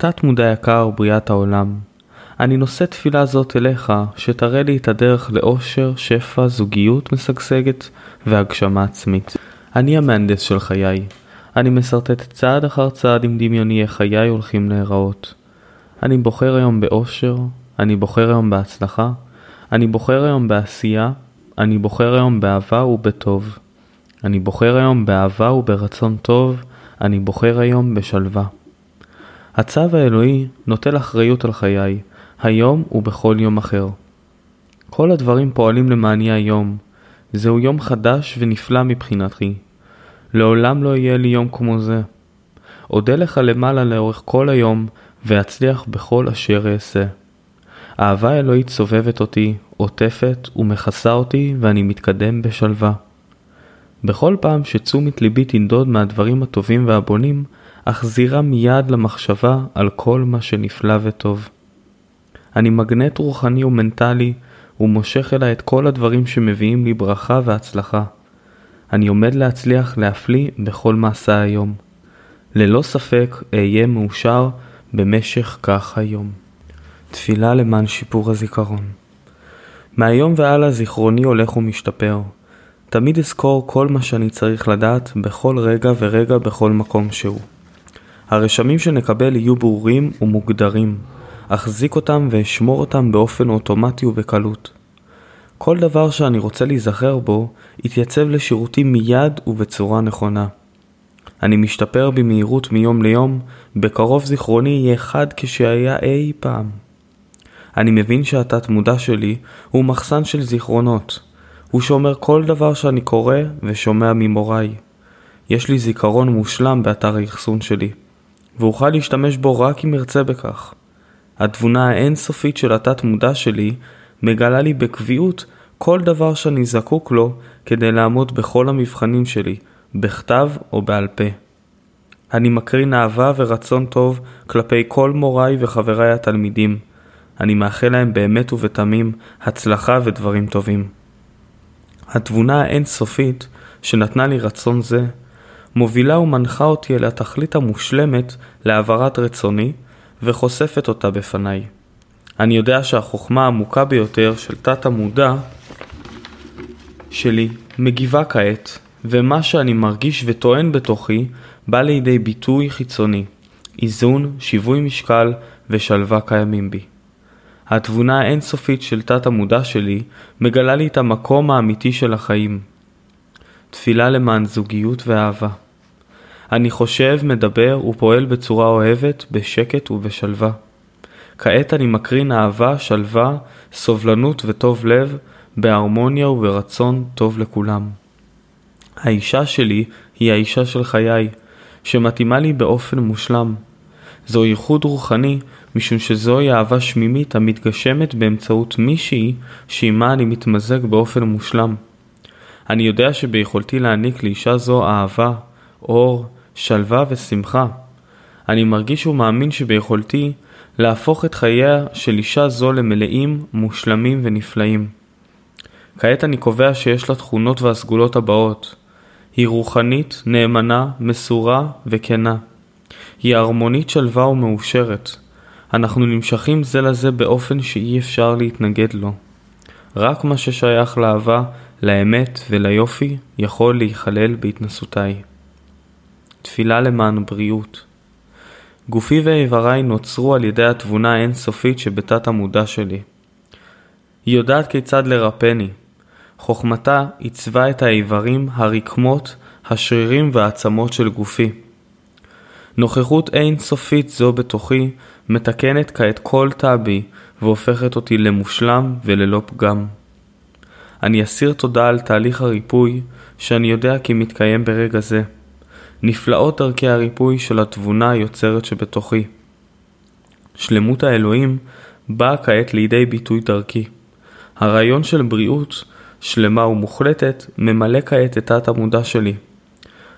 תת מודע יקר בריאת העולם, אני נושא תפילה זאת אליך, שתראה לי את הדרך לאושר, שפע, זוגיות משגשגת והגשמה עצמית. אני המהנדס של חיי. אני משרטט צעד אחר צעד עם דמיוני איך חיי הולכים להיראות. אני בוחר היום באושר, אני בוחר היום בהצלחה, אני בוחר היום בעשייה, אני בוחר היום באהבה ובטוב. אני בוחר היום באהבה וברצון טוב, אני בוחר היום בשלווה. הצו האלוהי נוטל אחריות על חיי, היום ובכל יום אחר. כל הדברים פועלים למעני היום. זהו יום חדש ונפלא מבחינתי. לעולם לא יהיה לי יום כמו זה. אודה לך למעלה לאורך כל היום, ואצליח בכל אשר אעשה. אהבה אלוהית סובבת אותי, עוטפת ומכסה אותי, ואני מתקדם בשלווה. בכל פעם שתשומת ליבי תנדוד מהדברים הטובים והבונים, אחזירה מיד למחשבה על כל מה שנפלא וטוב. אני מגנט רוחני ומנטלי, ומושך אליי את כל הדברים שמביאים לי ברכה והצלחה. אני עומד להצליח להפליא בכל מעשה היום. ללא ספק אהיה מאושר במשך כך היום. תפילה למען שיפור הזיכרון. מהיום והלאה זיכרוני הולך ומשתפר. תמיד אזכור כל מה שאני צריך לדעת בכל רגע ורגע בכל מקום שהוא. הרשמים שנקבל יהיו ברורים ומוגדרים. אחזיק אותם ואשמור אותם באופן אוטומטי ובקלות. כל דבר שאני רוצה להיזכר בו, יתייצב לשירותי מיד ובצורה נכונה. אני משתפר במהירות מיום ליום, בקרוב זיכרוני יהיה חד כשהיה אי פעם. אני מבין שהתת מודע שלי הוא מחסן של זיכרונות. הוא שומר כל דבר שאני קורא ושומע ממוריי. יש לי זיכרון מושלם באתר האחסון שלי, ואוכל להשתמש בו רק אם ארצה בכך. התבונה האינסופית של התת מודע שלי מגלה לי בקביעות כל דבר שאני זקוק לו כדי לעמוד בכל המבחנים שלי, בכתב או בעל פה. אני מקרין אהבה ורצון טוב כלפי כל מוריי וחבריי התלמידים. אני מאחל להם באמת ובתמים הצלחה ודברים טובים. התבונה האינסופית שנתנה לי רצון זה, מובילה ומנחה אותי אל התכלית המושלמת להעברת רצוני, וחושפת אותה בפניי. אני יודע שהחוכמה העמוקה ביותר של תת המודע שלי מגיבה כעת, ומה שאני מרגיש וטוען בתוכי בא לידי ביטוי חיצוני. איזון, שיווי משקל ושלווה קיימים בי. התבונה האינסופית של תת המודע שלי מגלה לי את המקום האמיתי של החיים. תפילה למען זוגיות ואהבה. אני חושב, מדבר ופועל בצורה אוהבת, בשקט ובשלווה. כעת אני מקרין אהבה, שלווה, סובלנות וטוב לב, בהרמוניה וברצון טוב לכולם. האישה שלי היא האישה של חיי, שמתאימה לי באופן מושלם. זו ייחוד רוחני, משום שזוהי אהבה שמימית המתגשמת באמצעות מישהי שעימה אני מתמזג באופן מושלם. אני יודע שביכולתי להעניק לאישה זו אהבה, אור, שלווה ושמחה. אני מרגיש ומאמין שביכולתי להפוך את חייה של אישה זו למלאים, מושלמים ונפלאים. כעת אני קובע שיש לה תכונות והסגולות הבאות. היא רוחנית, נאמנה, מסורה וכנה. היא הרמונית שלווה ומאושרת. אנחנו נמשכים זה לזה באופן שאי אפשר להתנגד לו. רק מה ששייך לאהבה, לאמת וליופי יכול להיכלל בהתנסותיי. תפילה למען בריאות. גופי ואיבריי נוצרו על ידי התבונה האינסופית שבתת המודע שלי. היא יודעת כיצד לרפני. חוכמתה עיצבה את האיברים, הרקמות, השרירים והעצמות של גופי. נוכחות אינסופית זו בתוכי מתקנת כעת כל תא בי והופכת אותי למושלם וללא פגם. אני אסיר תודה על תהליך הריפוי שאני יודע כי מתקיים ברגע זה. נפלאות דרכי הריפוי של התבונה היוצרת שבתוכי. שלמות האלוהים באה כעת לידי ביטוי דרכי. הרעיון של בריאות, שלמה ומוחלטת, ממלא כעת את תת המודע שלי.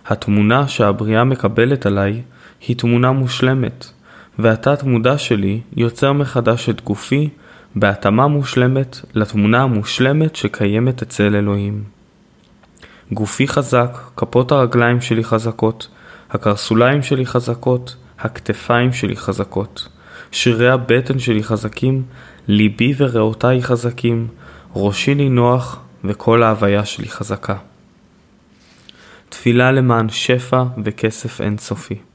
התמונה שהבריאה מקבלת עליי היא תמונה מושלמת, והתת מודע שלי יוצר מחדש את גופי בהתאמה מושלמת לתמונה המושלמת שקיימת אצל אלוהים. גופי חזק, כפות הרגליים שלי חזקות, הקרסוליים שלי חזקות, הכתפיים שלי חזקות, שרירי הבטן שלי חזקים, ליבי וריאותיי חזקים, ראשי נינוח וכל ההוויה שלי חזקה. תפילה למען שפע וכסף אינסופי.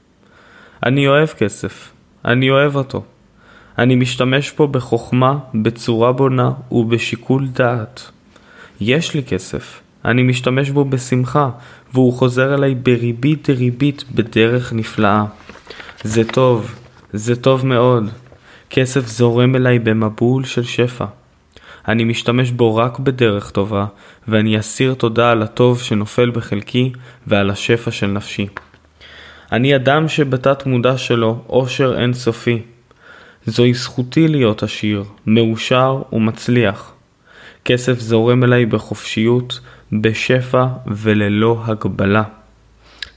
אני אוהב כסף, אני אוהב אותו. אני משתמש פה בחוכמה, בצורה בונה ובשיקול דעת. יש לי כסף, אני משתמש בו בשמחה, והוא חוזר אליי בריבית דריבית בדרך נפלאה. זה טוב, זה טוב מאוד. כסף זורם אליי במבול של שפע. אני משתמש בו רק בדרך טובה, ואני אסיר תודה על הטוב שנופל בחלקי ועל השפע של נפשי. אני אדם שבתת מודע שלו אושר אינסופי. זוהי זכותי להיות עשיר, מאושר ומצליח. כסף זורם אליי בחופשיות, בשפע וללא הגבלה.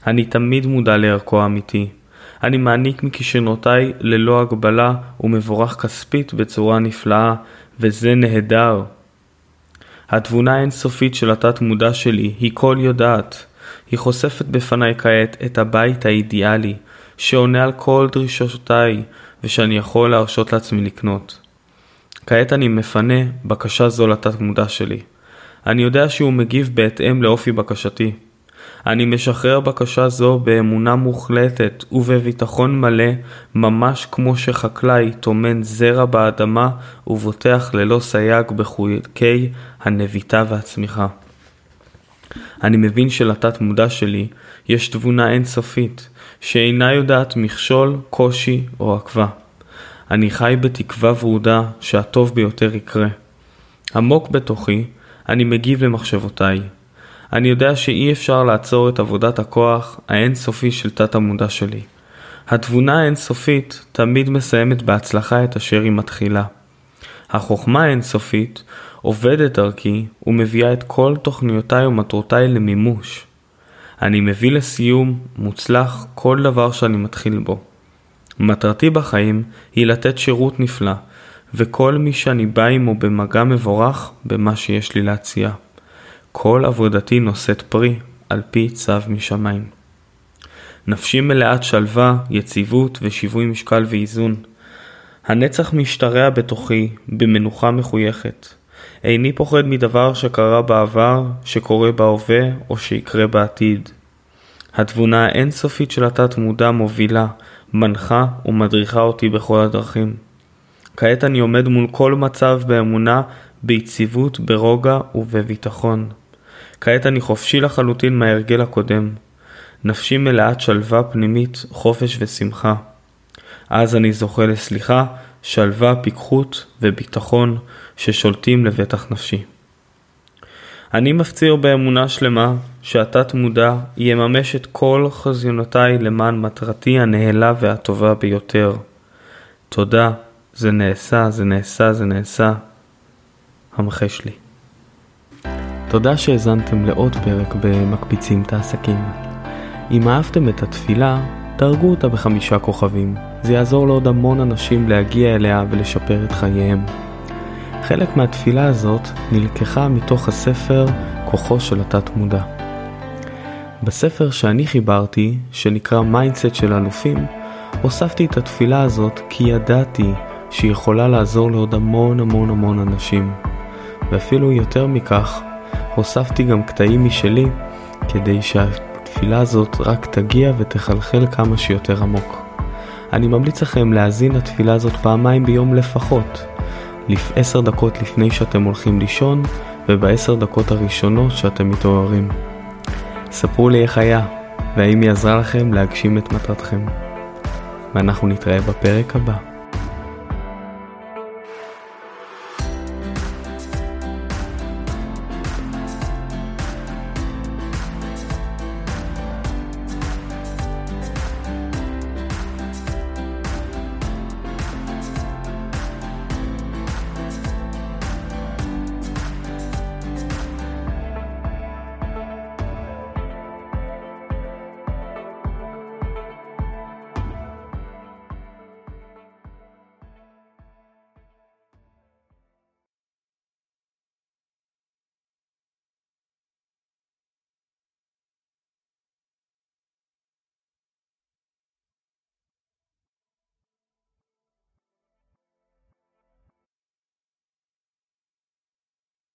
אני תמיד מודע לערכו האמיתי. אני מעניק מכישרונותיי ללא הגבלה ומבורך כספית בצורה נפלאה, וזה נהדר. התבונה האינסופית של התת מודע שלי היא כל יודעת. היא חושפת בפניי כעת את הבית האידיאלי, שעונה על כל דרישותיי, ושאני יכול להרשות לעצמי לקנות. כעת אני מפנה בקשה זו לתת מודע שלי. אני יודע שהוא מגיב בהתאם לאופי בקשתי. אני משחרר בקשה זו באמונה מוחלטת ובביטחון מלא, ממש כמו שחקלאי טומן זרע באדמה ובוטח ללא סייג בחוקי הנביטה והצמיחה. אני מבין שלתת מודע שלי יש תבונה אינסופית, שאינה יודעת מכשול, קושי או עקבה. אני חי בתקווה ורודה שהטוב ביותר יקרה. עמוק בתוכי, אני מגיב למחשבותיי. אני יודע שאי אפשר לעצור את עבודת הכוח האינסופי של תת המודע שלי. התבונה האינסופית תמיד מסיימת בהצלחה את אשר היא מתחילה. החוכמה האינסופית עובדת דרכי ומביאה את כל תוכניותיי ומטרותיי למימוש. אני מביא לסיום מוצלח כל דבר שאני מתחיל בו. מטרתי בחיים היא לתת שירות נפלא, וכל מי שאני בא עמו במגע מבורך במה שיש לי להציע. כל עבודתי נושאת פרי על פי צו משמיים. נפשי מלאת שלווה, יציבות ושיווי משקל ואיזון. הנצח משתרע בתוכי במנוחה מחויכת. איני פוחד מדבר שקרה בעבר, שקורה בהווה או שיקרה בעתיד. התבונה האינסופית של התת מודע מובילה, מנחה ומדריכה אותי בכל הדרכים. כעת אני עומד מול כל מצב באמונה, ביציבות, ברוגע ובביטחון. כעת אני חופשי לחלוטין מההרגל הקודם. נפשי מלאת שלווה פנימית, חופש ושמחה. אז אני זוכה לסליחה, שלווה, פיקחות וביטחון ששולטים לבטח נפשי. אני מפציר באמונה שלמה שהתת מודע יממש את כל חזיונותיי למען מטרתי הנעלה והטובה ביותר. תודה, זה נעשה, זה נעשה, זה נעשה. המחש לי. תודה שהאזנתם לעוד פרק במקפיצים את העסקים. אם אהבתם את התפילה, דרגו אותה בחמישה כוכבים. זה יעזור לעוד המון אנשים להגיע אליה ולשפר את חייהם. חלק מהתפילה הזאת נלקחה מתוך הספר כוחו של התת מודע. בספר שאני חיברתי, שנקרא mindset של אלופים, הוספתי את התפילה הזאת כי ידעתי שהיא יכולה לעזור לעוד המון המון המון אנשים. ואפילו יותר מכך, הוספתי גם קטעים משלי כדי שהתפילה הזאת רק תגיע ותחלחל כמה שיותר עמוק. אני ממליץ לכם להאזין לתפילה הזאת פעמיים ביום לפחות, עשר דקות לפני שאתם הולכים לישון ובעשר דקות הראשונות שאתם מתעוררים. ספרו לי איך היה, והאם היא עזרה לכם להגשים את מטרתכם. ואנחנו נתראה בפרק הבא.